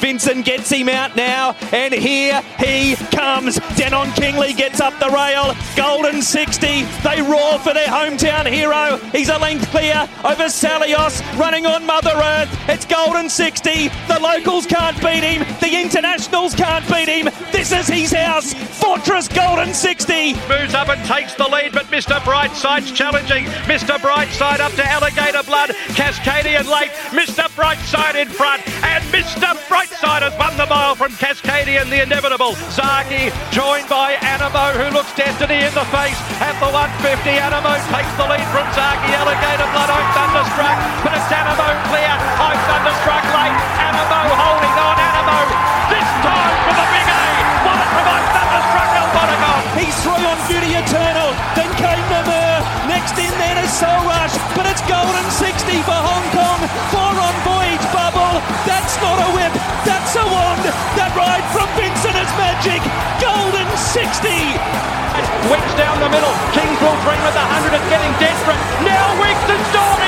Vincent gets him out now, and here he comes. Denon Kingley gets up the rail. Golden 60. They roar for their hometown hero. He's a length clear over Salios, running on Mother Earth. It's Golden 60. The locals can't beat him. The internationals can't beat him. This is his house. Fortress Golden 60. Moves up and takes the lead, but Mr. Brightside's challenging. Mr. Brightside up to Alligator Blood. Cascadian late. Mr. Brightside in front. And Mr. Brightside has won the mile from Cascadian, the inevitable. Zaaki joined by Anamoe, who looks destiny in the face at the 150. Anamoe takes the lead from Zaaki. Alligator Blood, I'm thunderstruck, but it's Anamoe clear. I'm thunderstruck Beauty Eternal. Then came Namur. Next in then is Soul Rush. But it's Golden 60 for Hong Kong. Four on Voyage Bubble. That's not a whip. That's a wand. That ride from Vincent is magic. Golden 60. Wicks down the middle. Kings will dream at the 100 is getting desperate. Now Wicks is storming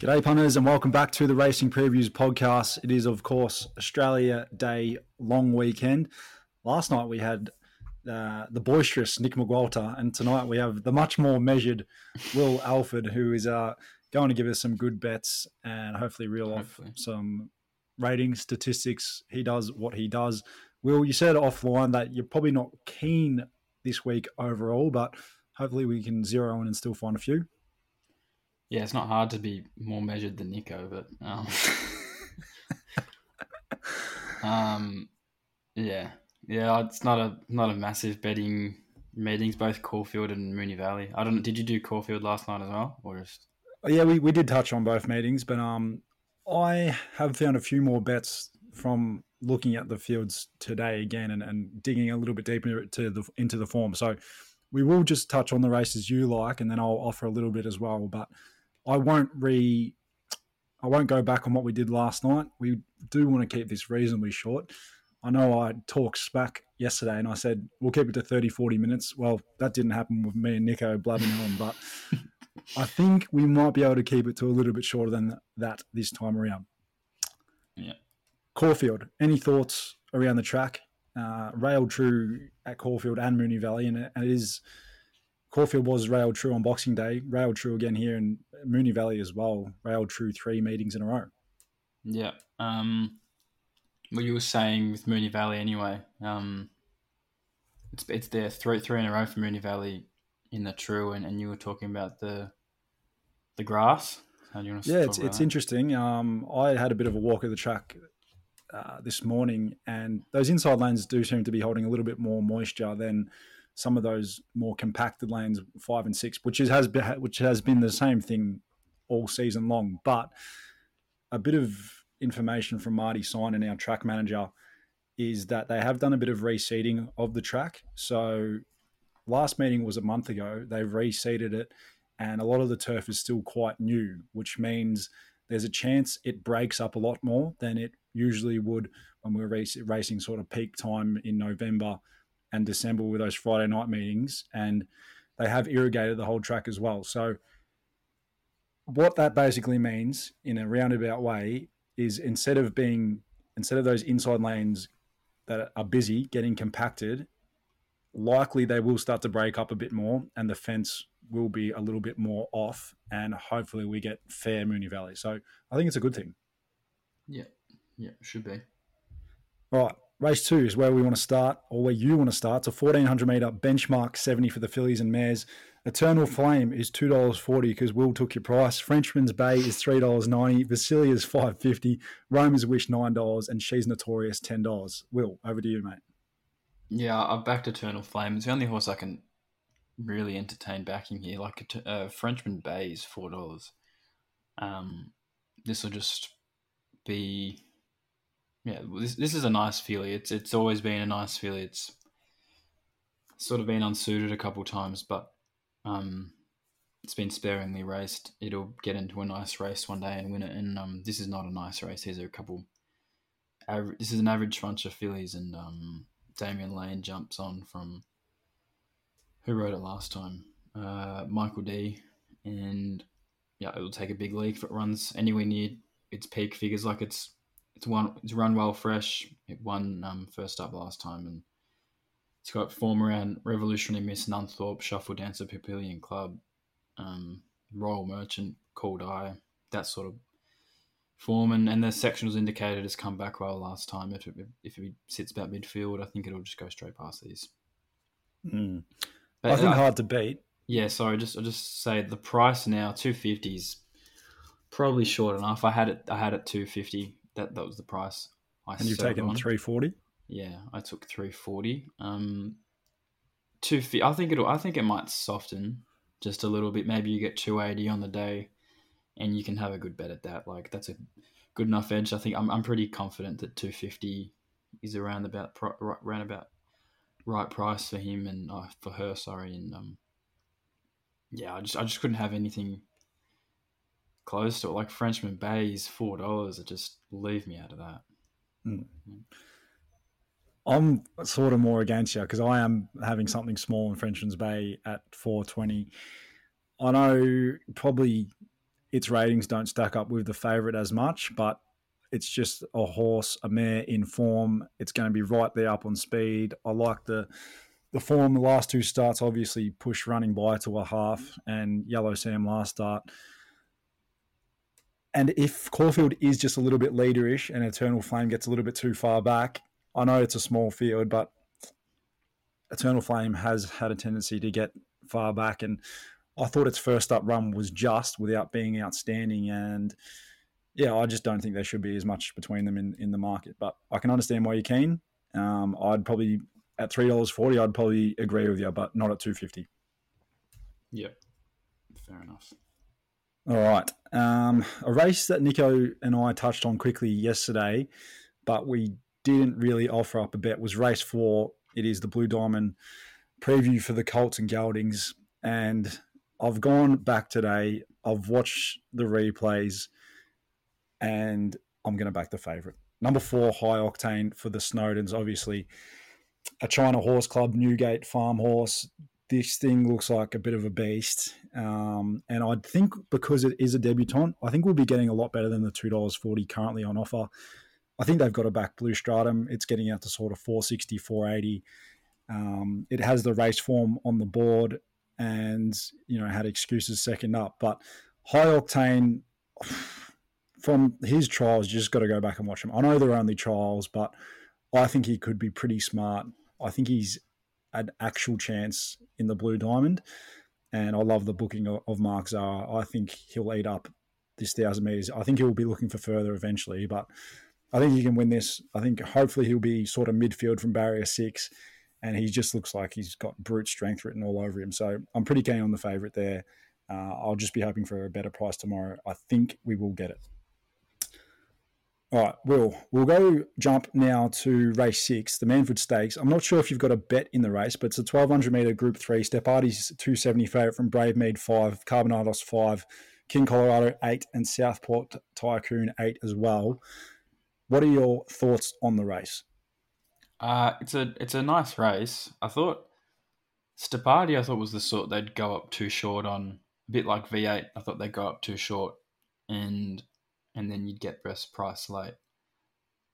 G'day, punters, and welcome back to the Racing Previews podcast. It is, of course, Australia Day long weekend. Last night we had uh, the boisterous Nick McWalter, and tonight we have the much more measured Will Elford, who is uh, going to give us some good bets and hopefully reel Hopefully. off some ratings, statistics. He does what he does. Will, you said offline that you're probably not keen this week overall, but hopefully we can zero in and still find a few. Yeah, it's not hard to be more measured than Nico, but um, um, yeah, yeah, it's not a not a massive betting meetings. Both Caulfield and Moonee Valley. I don't. Did you do Caulfield last night as well, or just? Oh, Yeah, we, we did touch on both meetings, but um, I have found a few more bets from looking at the fields today again and, and digging a little bit deeper to the into the form. So we will just touch on the races you like, and then I'll offer a little bit as well. But I won't re, I won't go back on what we did last night. We do want to keep this reasonably short. I know I talked back yesterday and I said we'll keep it to 30, 40 minutes. Well, that didn't happen with me and Nico blabbing on, but I think we might be able to keep it to a little bit shorter than that this time around. Yeah. Caulfield, any thoughts around the track? Uh, railed true at Caulfield and Moonee Valley, and it, and it is Caulfield was railed true on Boxing Day, railed true again here in Moonee Valley as well, railed true three meetings in a row. Yeah. Um, what you were saying with Moonee Valley anyway. Um, it's it's there three three in a row for Moonee Valley in the true, and, and you were talking about the the grass. How do you want to Yeah, it's it's that? interesting. Um, I had a bit of a walk of the track uh, this morning, and those inside lanes do seem to be holding a little bit more moisture than some of those more compacted lanes, five and six, which is, has been, which has been the same thing all season long. But a bit of information from Marty Sign and our track manager, is that they have done a bit of reseeding of the track. So last meeting was a month ago. They've reseeded it, and a lot of the turf is still quite new, which means there's a chance it breaks up a lot more than it usually would when we we're racing sort of peak time in November and December with those Friday night meetings. And they have irrigated the whole track as well. So what that basically means in a roundabout way is instead of being instead of those inside lanes that are busy getting compacted likely they will start to break up a bit more and the fence will be a little bit more off and hopefully we get fair Moonee Valley. So I think it's a good thing. Yeah, yeah, should be. Right. Race two is where we want to start, or where you want to start. It's a 1400 meter benchmark 70 for the fillies and mares. Eternal Flame is two dollars forty because Will took your price. Frenchman's Bay is three dollars ninety. Vasilia's five fifty. Roma's Wish nine dollars, and She's Notorious ten dollars. Will, over to you, mate. Yeah, I've backed Eternal Flame. It's the only horse I can really entertain backing here. Like uh, Frenchman Bay is four dollars. Um, this will just be, yeah. This this is a nice filly. It's it's always been a nice filly. It's sort of been unsuited a couple times, but um, it's been sparingly raced. It'll get into a nice race one day and win it. And um, this is not a nice race. These are a couple. This is an average bunch of fillies, and um, Damian Lane jumps on from who rode it last time? Uh, Michael Dee. And yeah, it'll take a big leap if it runs anywhere near its peak figures. Like it's it's one it's run well fresh. It won um, first up last time, and it's got form around Revolutionary Miss Nunthorpe, Shuffle Dancer, Papillion Club, um, Royal Merchant, Cold Eye, that sort of form. And, and the sectionals indicated has come back well last time. If it, if it sits about midfield, I think it'll just go straight past these. Mm. I think I- hard to beat. Yeah, sorry, just I'll just say the price now two fifties probably short enough. I had it I had it two fifty. That that was the price. I And you've taken three forty. Yeah, I took three forty. Um, two. I think it'll. I think it might soften just a little bit. Maybe you get two eighty on the day, and you can have a good bet at that. Like that's a good enough edge. I think I'm. I'm pretty confident that two fifty is around about right, round about right price for him and uh, for her. Sorry, and um, yeah, I just I just couldn't have anything close to it. Like Frenchman Bay is four dollars. It just leave me out of that. Hmm. I'm sort of more against you because I am having something small in Frenchman's Bay at 420. I know probably its ratings don't stack up with the favourite as much, but it's just a horse, a mare in form. It's going to be right there up on speed. I like the the form. The last two starts obviously push running by to a half, and Yellow Sam last start. And if Caulfield is just a little bit leaderish and Eternal Flame gets a little bit too far back, I know it's a small field, but Eternal Flame has had a tendency to get far back, and I thought its first up run was just without being outstanding. And yeah, I just don't think there should be as much between them in, in the market. But I can understand why you're keen. Um, I'd probably at three dollars forty, I'd probably agree with you, but not at two fifty. Yep, fair enough. All right. Um, a race that Nico and I touched on quickly yesterday, but we didn't really offer up a bet was race four. It is the Blue Diamond preview for the Colts and Geldings. And I've gone back today. I've watched the replays and I'm going to back the favourite. Number four, High Octane for the Snowdens. Obviously, a China Horse Club, Newgate Farm Horse this thing looks like a bit of a beast. Um, and I think because it is a debutant, I think we'll be getting a lot better than the $2.40 currently on offer. I think they've got a back Blue Stratum. It's getting out to sort of 460, 480. Um, it has the race form on the board and, you know, had excuses second up. But High Octane, from his trials, you just got to go back and watch him. I know they're only trials, but I think he could be pretty smart. I think he's an actual chance in the Blue Diamond. And I love the booking of, Mark Zahra. I think he'll eat up this thousand meters. I think he'll be looking for further eventually, but I think he can win this. I think hopefully he'll be sort of midfield from barrier six, and he just looks like he's got brute strength written all over him. So I'm pretty keen on the favourite there. Uh, I'll just be hoping for a better price tomorrow. I think we will get it. All right, Will, we'll go jump now to race six, the Manfred Stakes. I'm not sure if you've got a bet in the race, but it's a 1200 metre group three. Stepardi's 270 favourite from Brave Mead five, Carbonados five, King Colorado eight, and Southport Tycoon eight as well. What are your thoughts on the race? Uh, it's a it's a nice race. I thought Stepardi, I thought was the sort they'd go up too short on, a bit like V8. I thought they'd go up too short, and and then you'd get best price late.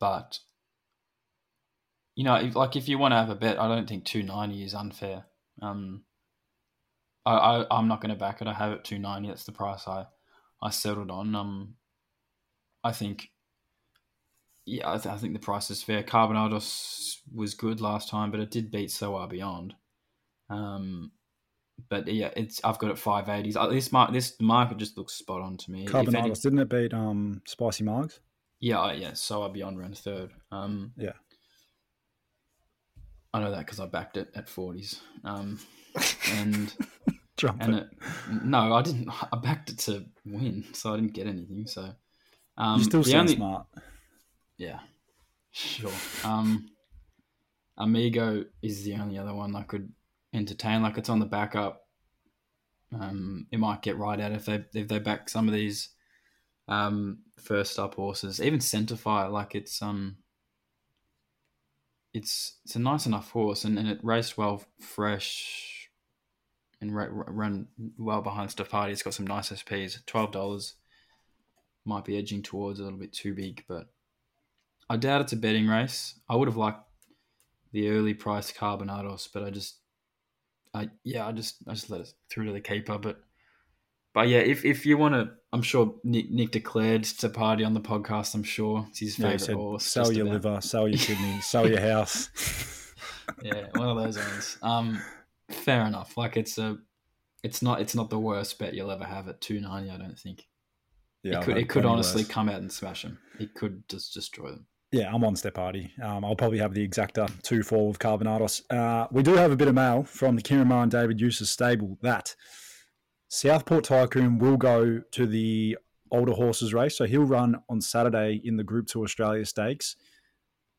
But you know, if, like if you want to have a bet, I don't think two ninety is unfair. Um, I, I I'm not going to back it. I have it two ninety. That's the price I I settled on. Um, I think yeah, I, th- I think the price is fair. Carbonados was good last time, but it did beat So Are Beyond. Um, but yeah, it's I've got it five eighties. Uh, This mar- this market just looks spot on to me. If any- didn't it beat um, Spicy Margs? yeah, yeah. So I'd be on ran third. Um, Yeah. I know that because I backed it at forties. Um, and Jump and it. it, no, I didn't. I backed it to win, so I didn't get anything. So um, you still sound only- smart. Yeah, sure. Um, Amigo is the only other one I could entertain. Like it's on the backup. Um, it might get right out if they if they back some of these um, first up horses. Even Centify, like it's um, it's it's a nice enough horse, and, and it raced well, fresh, and ra- ra- run well behind Party. It's got some nice SPs. Twelve dollars might be edging towards a little bit too big, but I doubt it's a betting race. I would have liked the early price Carbonados, but I just, I yeah, I just I just let it through to the keeper. But but yeah, if if you want to, I'm sure Nick, Nick declared to party on the podcast. I'm sure it's his Yeah, favorite said, horse. sell your about. liver, sell your kidney, sell your house. yeah, one of those ones. Um, fair enough. Like it's a, it's not it's not the worst bet you'll ever have at two ninety. I don't think Yeah, it could it could honestly worse. come out and smash them. It could just destroy them. Yeah, I'm on step party. Um, I'll probably have the exacta 2 4 with Carbonados. Uh, we do have a bit of mail from the Ciaron Maher and David Eustace stable that Southport Tycoon will go to the older horses race. So he'll run on Saturday in the Group 2 Australia Stakes.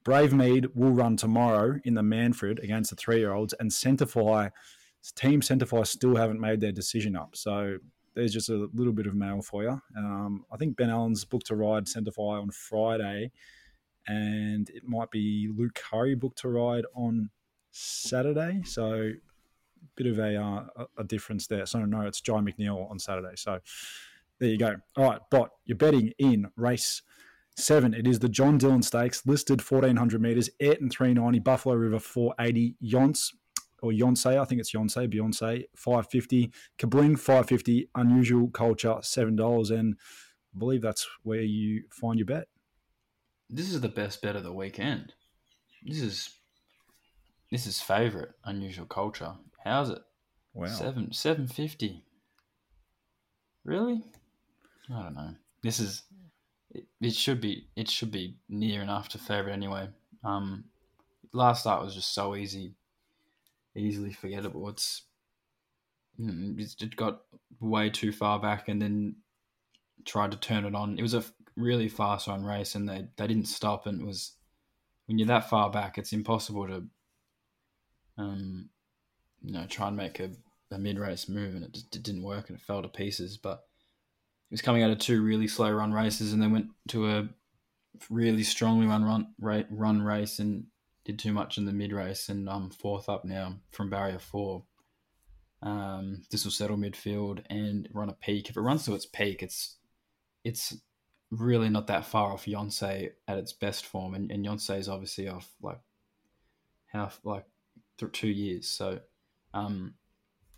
Brave Mead will run tomorrow in the Manfred against the three year olds. And Centify, Team Centify still haven't made their decision up. So there's just a little bit of mail for you. Um, I think Ben Allen's booked to ride Centify on Friday and it might be Luke Currie booked to ride on Saturday. So a bit of a uh, a- difference there. So no, it's Jye McNeil on Saturday. So there you go. All right, but you're betting in race seven. It is the John Dillon Stakes, listed 1400 meters, Ayrton 390, Buffalo River 480, Yonce or Yonsei, I think it's Yonsei, Beyonce 550, Kabling 550, Unusual Culture seven dollars, and I believe that's where you find your bet. This is the best bet of the weekend. This is this is favorite unusual culture. How's it? Wow. Seven seven fifty. Really? I don't know. This is it, it should be it should be near enough to favorite anyway. Um last start was just so easy easily forgettable. It's mm, it's- it got way too far back and then tried to turn it on. It was a really fast run race and they, they didn't stop and it was when you're that far back it's impossible to um you know try and make a, a mid race move and it just it didn't work and it fell to pieces but it was coming out of two really slow run races and then went to a really strongly run run run race and did too much in the mid race and I'm fourth up now from barrier four. Um, this will settle midfield and run a peak. If it runs to its peak, it's it's really not that far off Yonsei at its best form, and, and Yonsei is obviously off like half like th- two years. So, um,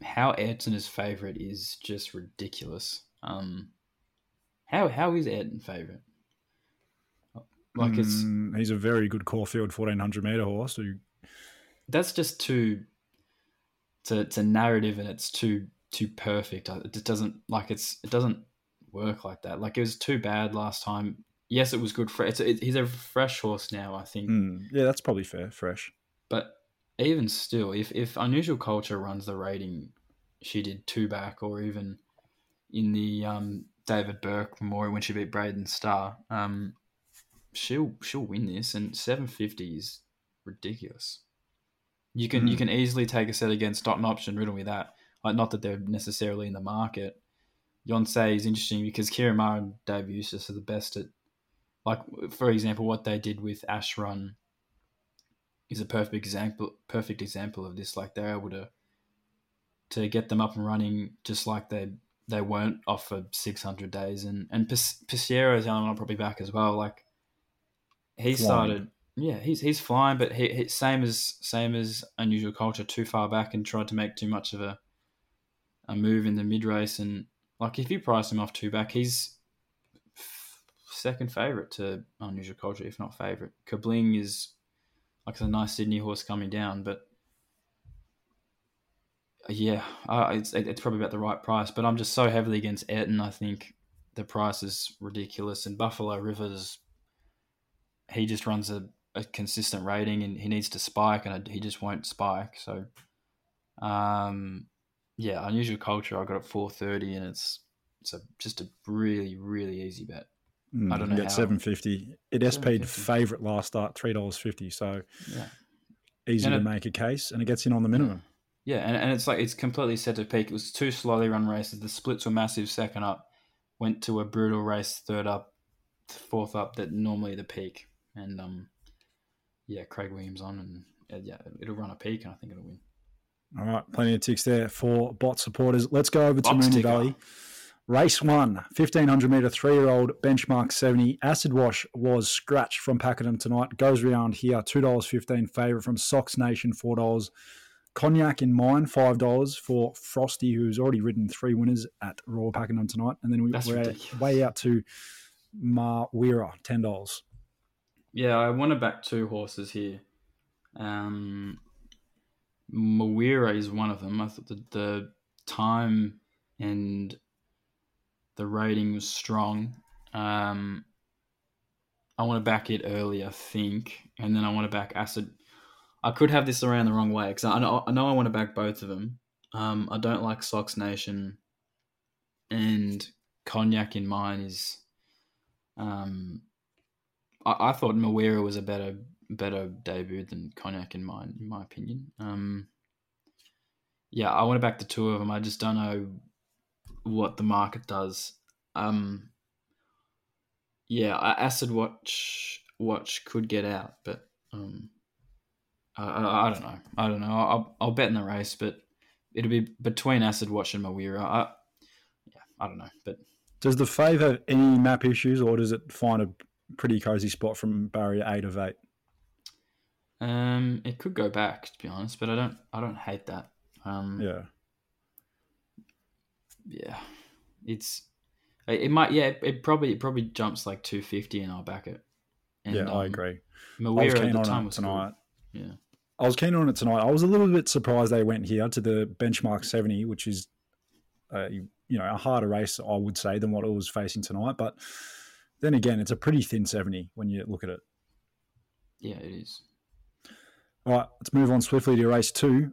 how Ayrton is favorite is just ridiculous. Um, how how is Ayrton favorite? Like it's Mm, he's a very good Caulfield 1400 meter horse. Who, that's just too it's a, it's a narrative and it's too too perfect it just doesn't like it's it doesn't work like that like it was too bad last time yes it was good for it's it, he's a fresh horse now i think mm, yeah, that's probably fair. Fresh. but even still if if unusual culture runs the rating she did two back or even in the um david burke memorial when she beat braden star um she'll she'll win this and 750 is ridiculous you can you Mhm. can easily take a set against dot and option riddle me that like not that they're necessarily in the market Yonsei is interesting because Ciaron Maher and Dave Eustace are the best at like for example what they did with Ash Run is a perfect example perfect example of this. Like they're able to to get them up and running just like they they weren't off for 600 days. And and Pis- Pisiero's the only one probably back as well. Like he started yeah he's he's flying but he, he same as same as unusual culture too far back and tried to make too much of a a move in the mid race. And like if you price him off two back he's second favourite to Unusual Culture, if not favourite. Kabling is like a nice Sydney horse coming down, but yeah, uh, it's it's probably about the right price. But I'm just so heavily against Ayrton. I think the price is ridiculous, and Buffalo Rivers, he just runs a, a consistent rating, and he needs to spike, and he just won't spike. So, um, yeah, unusual culture. I got at four thirty, and it's it's a, just a really really easy bet. Mm, I don't know Get seven fifty. It SP'd favourite last start three dollars fifty. So Yeah. easy And to it- make a case, and it gets in on the minimum. Yeah, and, and it's like it's completely set to peak. It was two slowly run races. The splits were massive second up, went to a brutal race third up, fourth up that normally the peak. And um yeah, Craig Williams on and uh, yeah, it'll run a peak and I think it'll win. All right, plenty of ticks there for bot supporters. Let's go over to Moonee ticker. Valley. Race one, 1500 metre three year old benchmark 70. Acid Wash was scratched from Pakenham tonight. Goes around here, $2.15 favourite from Sox Nation, $4. Cognac in mine, $5 for Frosty, who's already ridden three winners at Royal Pakenham tonight. And then we, That's we're ridiculous. way out to Marwira, $10. Yeah, I want to back two horses here. Um, Mawira is one of them. I thought the, the time and the rating was strong. Um, I want to back it early, I think, and then I want to back Acid. I could have this around the wrong way because I know I know I want to back both of them. Um, I don't like Sox Nation, and Cognac in mine is. Um, I, I thought Mawira was a better better debut than Cognac in mine, in my opinion. Um, yeah, I want to back the two of them. I just don't know what the market does. Um, yeah, Acid Wash Watch could get out, but um, I, I, I don't know. I don't know. I'll, I'll bet in the race, but it'll be between Acid Wash and Mawira. I, yeah, I don't know, but Does the Fave have any map issues, or does it find a pretty cozy spot from barrier eight of eight? Um, it could go back to be honest, but I don't. I don't hate that. Um, Yeah. yeah, it's it it might. Yeah, it, probably it probably jumps like two fifty, and I'll back it. And, yeah, I um, agree. I was Mawira at keen the on time it was cool. tonight. Yeah, I was keen on it tonight. I was a little bit surprised they went here to the benchmark 70, which is, uh, you know, a harder race, I would say, than what it was facing tonight. But then again, it's a pretty thin 70 when you look at it. yeah, it is. All right, let's move on swiftly to race two.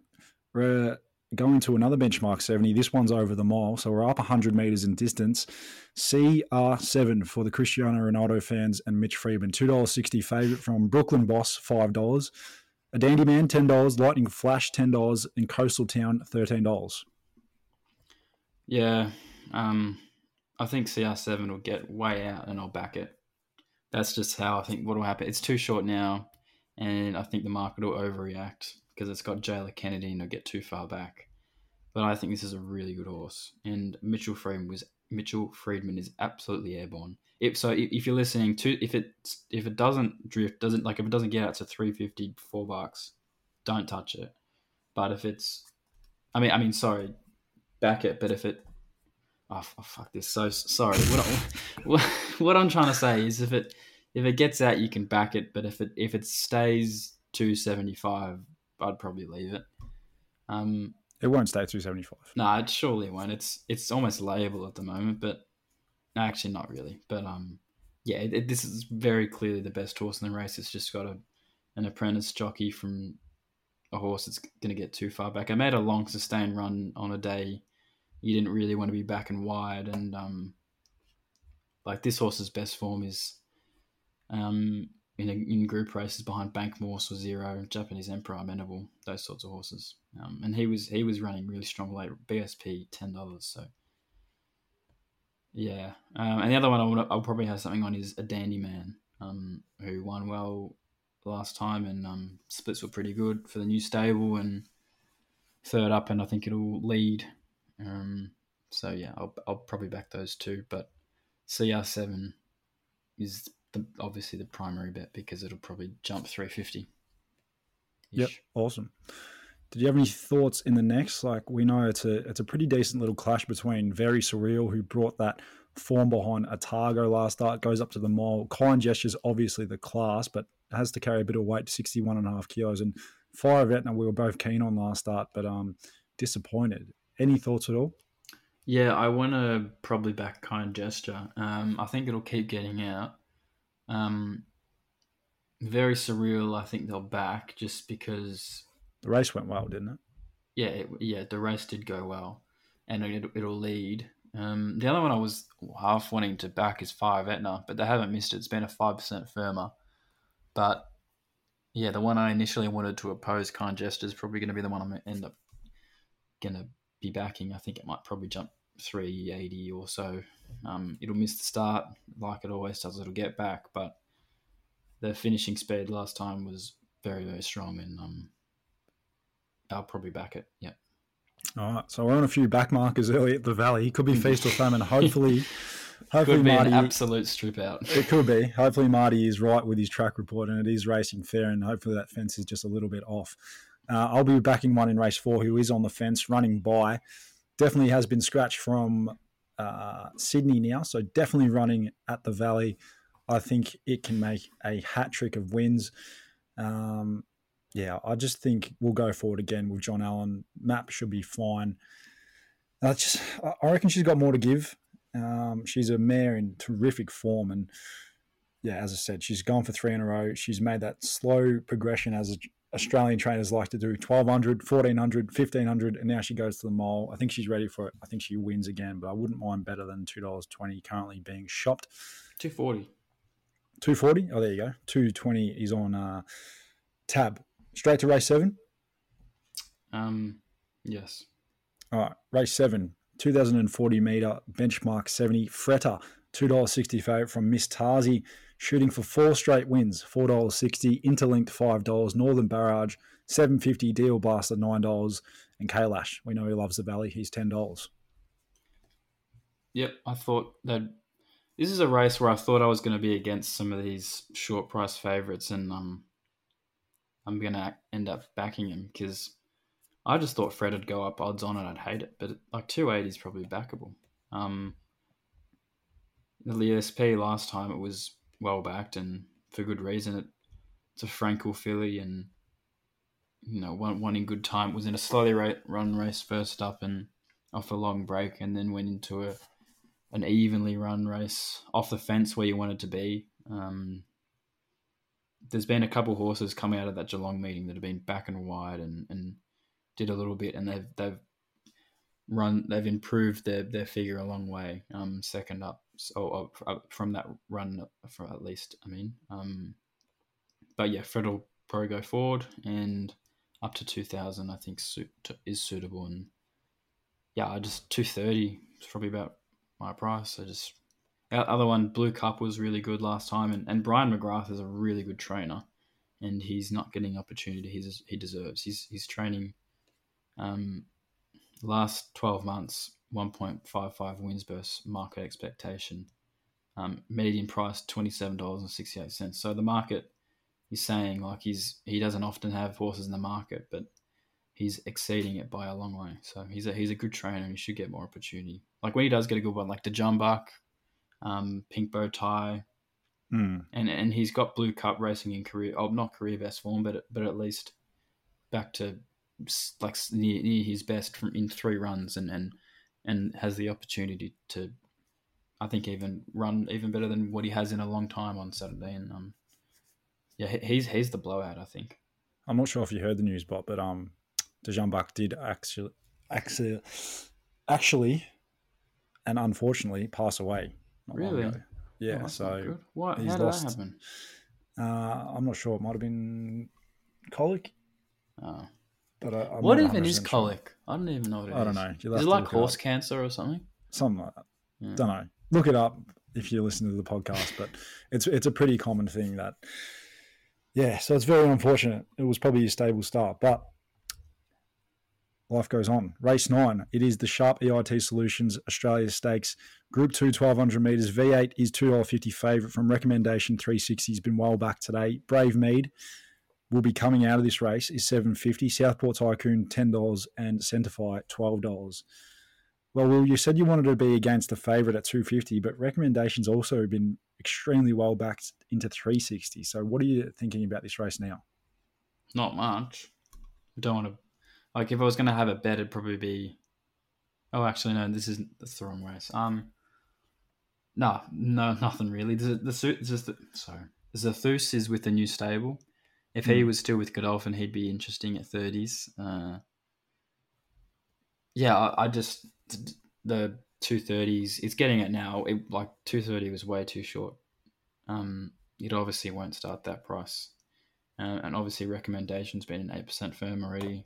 We're going to another benchmark 70. This one's over the mile, so we're up 100 metres in distance. CR7 for the Cristiano Ronaldo fans and Mitch Freedman. $2.60 favourite from Brooklyn Boss, $5. A Dandy Man, $10. Lightning Flash, $10. And Coastal Town, $13. Yeah, um, I think CR7 will get way out, and I'll back it. That's just how I think what will happen. It's too short now, and I think the market will overreact because it's got Jaylah Kennedy and it'll get too far back. But I think this is a really good horse, and Mitchell Freedman was Mitchell Freedman is absolutely airborne. If so, if you're listening to if it if it doesn't drift, doesn't like if it doesn't get out to 350, four bucks, don't touch it. But if it's, I mean, I mean, sorry, back it. But if it, oh, oh, fuck this. So sorry. What, I, what I'm trying to say is if it if it gets out, you can back it. But if it if it stays 275, I'd probably leave it. Um, It won't stay 275. no, it surely won't. It's it's almost layable at the moment, but actually not really. But um, yeah, it, it- this is very clearly the best horse in the race. It's just got a an apprentice jockey from a horse that's going to get too far back. I made a long sustained run on a day you didn't really want to be back and wide, and um, like this horse's best form is um in a, in group races behind Bankmorse or Zero, Japanese Emperor, Amenable, those sorts of horses. Um, and he was he was running really strong late BSP ten dollars. So yeah, um, and the other one I will I'll probably have something on is a Dandy Man, um, who won well last time, and um, splits were pretty good for the new stable and third up, and I think it'll lead. Um, so yeah, I'll I'll probably back those two, but CR seven is the, obviously the primary bet because it'll probably jump three fifty. Yep, awesome. Did you have any thoughts in the next? Like we know it's a it's a pretty decent little clash between Very Surreal, who brought that form behind Otago last start, goes up to the mile. Kind Gestures, obviously the class, but has to carry a bit of weight, 61 and a half kilos. And Fire Etna, we were both keen on last start, but um, disappointed. Any thoughts at all? Yeah, I want to probably back kind gesture. Um, I think it'll keep getting out. Um, very surreal. I think they'll back just because. The race went well, didn't it? Yeah, it, yeah, the race did go well, and it, it'll lead. Um, the other one I was half wanting to back is Fire Etna, but they haven't missed it. It's been a five percent firmer, but yeah, the one I initially wanted to oppose, Kind Gesture, is probably going to be the one I'm going to end up going to be backing. I think it might probably jump 380 or so. Um, it'll miss the start like it always does. It'll get back, but the finishing speed last time was very very strong, and um, I'll probably back it. Yeah. All right, so we're on a few back markers early at the Valley. Could be feast or famine. Hopefully, hopefully Could be Marty. an absolute strip out. it could be. Hopefully, Marty is right with his track report, and it is racing fair. And hopefully, that fence is just a little bit off. Uh, I'll be backing one in race four who is on the fence, running by. Definitely has been scratched from uh, Sydney now, so definitely running at the Valley. I think it can make a hat trick of wins. Um, yeah, I just think we'll go forward again with John Allen. Map should be fine. I just, I- reckon she's got more to give. Um, she's a mare in terrific form, and yeah, as I said, she's gone for three in a row. She's made that slow progression as Australian trainers like to do 1200, 1400, 1500, and now she goes to the mile. I think she's ready for it. I think she wins again, but I wouldn't mind better than $2.20 currently being shopped. 240. 240. Oh, there you go. 220 is on uh, tab. Straight to race seven. Um, yes. All right, race seven, 2040 meter benchmark 70. Fretta, $2.60 favourite from Miss Tarzi, shooting for four straight wins, $4.60. Interlinked, $5. Northern Barrage, 750 Deal Blaster, $9. And Kailash, we know he loves the Valley, he's $10. Yep, I thought that this is a race where I thought I was going to be against some of these short price favorites, and um, I'm going to end up backing him because I just thought Fred would go up odds on it. I'd hate it, but like 280 is probably backable. Um, the ESP last time it was well backed and for good reason. It, it's a Frankel filly and you know one one in good time. Was in a slowly ra- run race first up and off a long break, and then went into a an evenly run race off the fence where you wanted to be. Um, there's been a couple horses come out of that Geelong meeting that have been back and wide and, and did a little bit, and they've they've run they've improved their, their figure a long way. Um, second up, so uh, from that run for at least. I mean, um, but yeah, Fred will probably go forward and up to two thousand. I think suit, is suitable, and yeah, I just two thirty is probably about my price. I just our other one, Blue Cup, was really good last time, and, and Brian McGrath is a really good trainer, and he's not getting opportunity he's, he deserves. He's he's training. Um, last twelve months, one point five five wins versus market expectation. Um, median price twenty seven dollars and sixty eight cents. So the market is saying like he's he doesn't often have horses in the market, but he's exceeding it by a long way. So he's a he's a good trainer and he should get more opportunity. Like when he does get a good one, like the Jumbuck, um, Pink Bow Tie, Mm. and and he's got Blue Cup racing in career, oh not career best form, but but at least back to like near, near his best from in three runs, and and and has the opportunity to, I think even run even better than what he has in a long time on Saturday, and um, yeah, he's he's the blowout, I think. I'm not sure if you heard the news, bot, but um, the Jumbuck did actually, actually, actually, and unfortunately, pass away. not long Really? ago. Yeah. Oh, so what? he's How did lost- that happen? uh, I'm not sure. It might have been colic, Oh. But I, I'm What even is 100% sure. colic? I don't even know what it is. I don't know. You'll Is it like horse up. cancer or something? Something like that. Yeah. Don't know. Look it up if you listen to the podcast, but it's it's a pretty common thing that. Yeah, so it's very unfortunate. It was probably a stable start, but life goes on. Race nine. It is the Sharp EIT Solutions Australia Stakes Group 2 1200 metres. V8 is $2.50 favourite from recommendation 360. Has been well back today. Brave Mead will be coming out of this race is 750 Southport Tycoon $10 and Centify $12. Well, Will, you said you wanted to be against the favourite at 250, but recommendations also been extremely well backed into 360. So, what are you thinking about this race now? Not much. I don't want to. Like, if I was going to have a bet, it'd probably be. Oh, actually, no. This isn't that's the wrong race. Um. No, no, nothing really. The the suit just the, sorry. The Zathus is with the new stable. If he Hmm. was still with Godolphin, he'd be interesting at thirties. Uh, yeah, I, I just the two thirties. It's getting it now. It, like two thirty was way too short. Um, it obviously won't start that price, uh, and obviously recommendations been an eight percent firm already.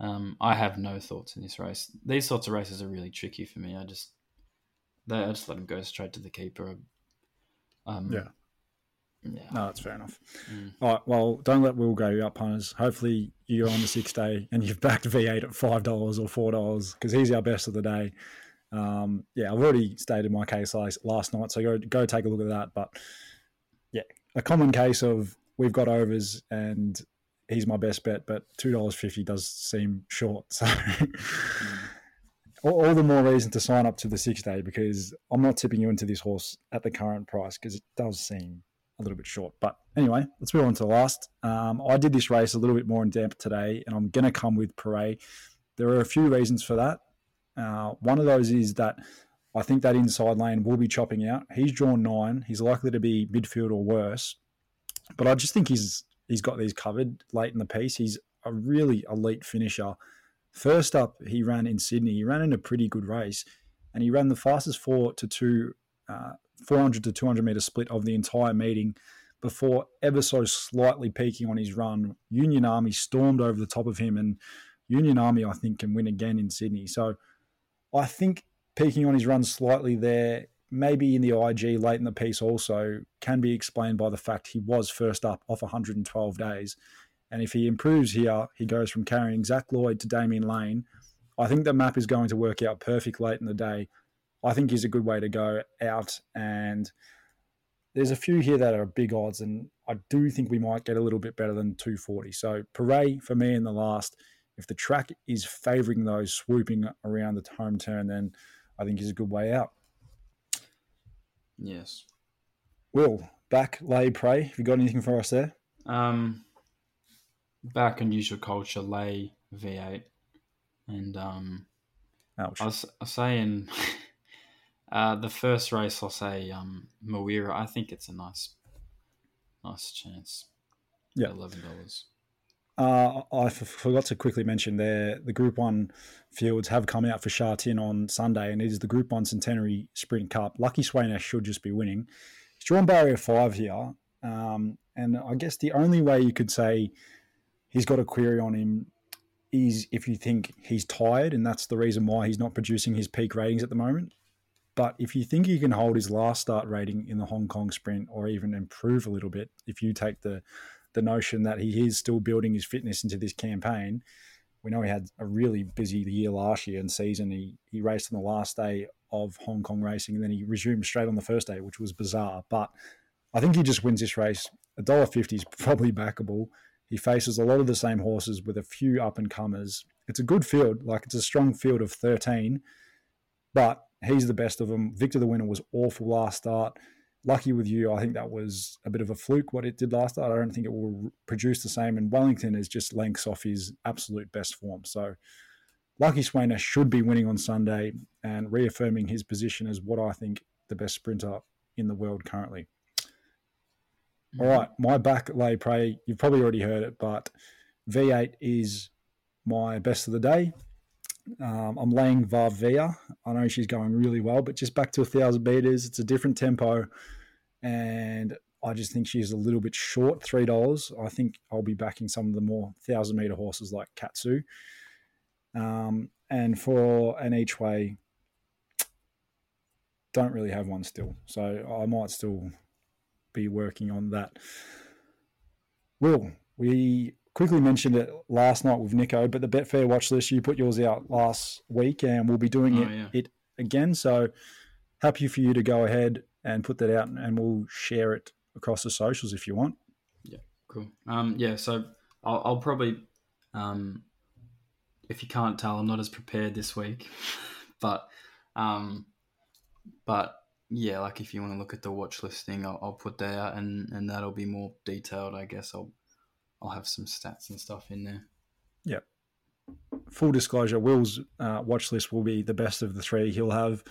Um, I have no thoughts in this race. These sorts of races are really tricky for me. I just, they, I just let them go straight to the keeper. Um, Yeah. Yeah. No, that's fair enough. Mm. All right, well, don't let Will go up, punters. Hopefully, you're on the sixth day and you've backed V8 at $5 or $4 because he's our best of the day. Um, yeah, I've already stated my case last, last night, so go go take a look at that. But yeah, a common case of we've got overs and he's my best bet, but $2.50 does seem short. So all, all the more reason to sign up to the sixth day because I'm not tipping you into this horse at the current price because it does seem a little bit short. But anyway, let's move on to the last. Um, I did this race a little bit more in depth today, and I'm going to come with Paray. There are a few reasons for that. Uh, one of those is that I think that inside lane will be chopping out. He's drawn nine. He's likely to be midfield or worse, but I just think he's he's got these covered late in the piece. He's a really elite finisher. First up, he ran in Sydney. He ran in a pretty good race, and he ran the fastest four to two, uh, 400 to 200 meter split of the entire meeting before ever so slightly peaking on his run. Union Army stormed over the top of him, and Union Army, I think, can win again in Sydney. So I think peaking on his run slightly there, maybe in the IG late in the piece also, can be explained by the fact he was first up off 112 days. And if he improves here, he goes from carrying Zac Lloyd to Damian Lane. I think the map is going to work out perfect late in the day. I think is a good way to go out. And there's a few here that are big odds, and I do think we might get a little bit better than 240. So Paray for me in the last. If the track is favouring those swooping around the home turn, then I think is a good way out. Yes. Will back lay pray. Have you got anything for us there? Um, back unusual culture, lay V8, and um, Ouch. I was, I was saying uh, the first race. I'll say um, Mawira. I think it's a nice, nice chance. Yeah. eleven dollars. Uh, I f- forgot to quickly mention there the Group One fields have come out for Sha Tin on Sunday, and it is the Group One Centenary Sprint Cup. Lucky Sweynesse should just be winning. He's drawn barrier five here, um, and I guess the only way you could say he's got a query on him is if you think he's tired, and that's the reason why he's not producing his peak ratings at the moment. But if you think he can hold his last start rating in the Hong Kong Sprint, or even improve a little bit, if you take the the notion that he is still building his fitness into this campaign. We know he had a really busy year last year and season. He he raced on the last day of Hong Kong racing, and then he resumed straight on the first day, which was bizarre. But I think he just wins this race. A dollar fifty is probably backable. He faces a lot of the same horses with a few up and comers. It's a good field, like it's a strong field of thirteen, but he's the best of them. Victor the winner was awful last start lucky with you, I think that was a bit of a fluke what it did last start. I don't think it will produce the same. And Wellington is just lengths off his absolute best form. So Lucky Sweynesse should be winning on Sunday and reaffirming his position as what I think the best sprinter in the world currently. Mm-hmm. All right, my back lay prey. You've probably already heard it, but V8 is my best of the day. Um, I'm laying Varvia. I know she's going really well, but just back to a thousand meters, it's a different tempo, and I just think she's a little bit short, three dollars. I think I'll be backing some of the more thousand meter horses like Katsu. Um, and for an each way, don't really have one still, so I might still be working on that. Will we quickly mentioned it last night with Nico, but the Betfair watch list, you put yours out last week and we'll be doing Oh, it, yeah. it again. So happy for you to go ahead and put that out and we'll share it across the socials if you want. Yeah, cool. Um, yeah, so I'll, I'll probably, um, if you can't tell, I'm not as prepared this week, but um, but yeah, like if you want to look at the watch listing, I'll, I'll put that out, and and that'll be more detailed. I guess I'll I'll have some stats and stuff in there. Yeah. Full disclosure: Will's uh, watch list will be the best of the three. He'll have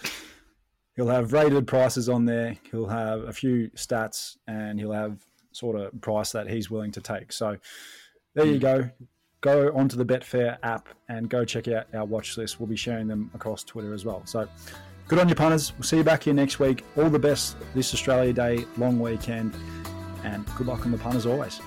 he'll have rated prices on there. He'll have a few stats, and he'll have sort of price that he's willing to take. So there you go. Go onto the Betfair app and go check out our watch list. We'll be sharing them across Twitter as well. So good on you, punters. We'll see you back here next week. All the best this Australia Day long weekend, and good luck on the punters always.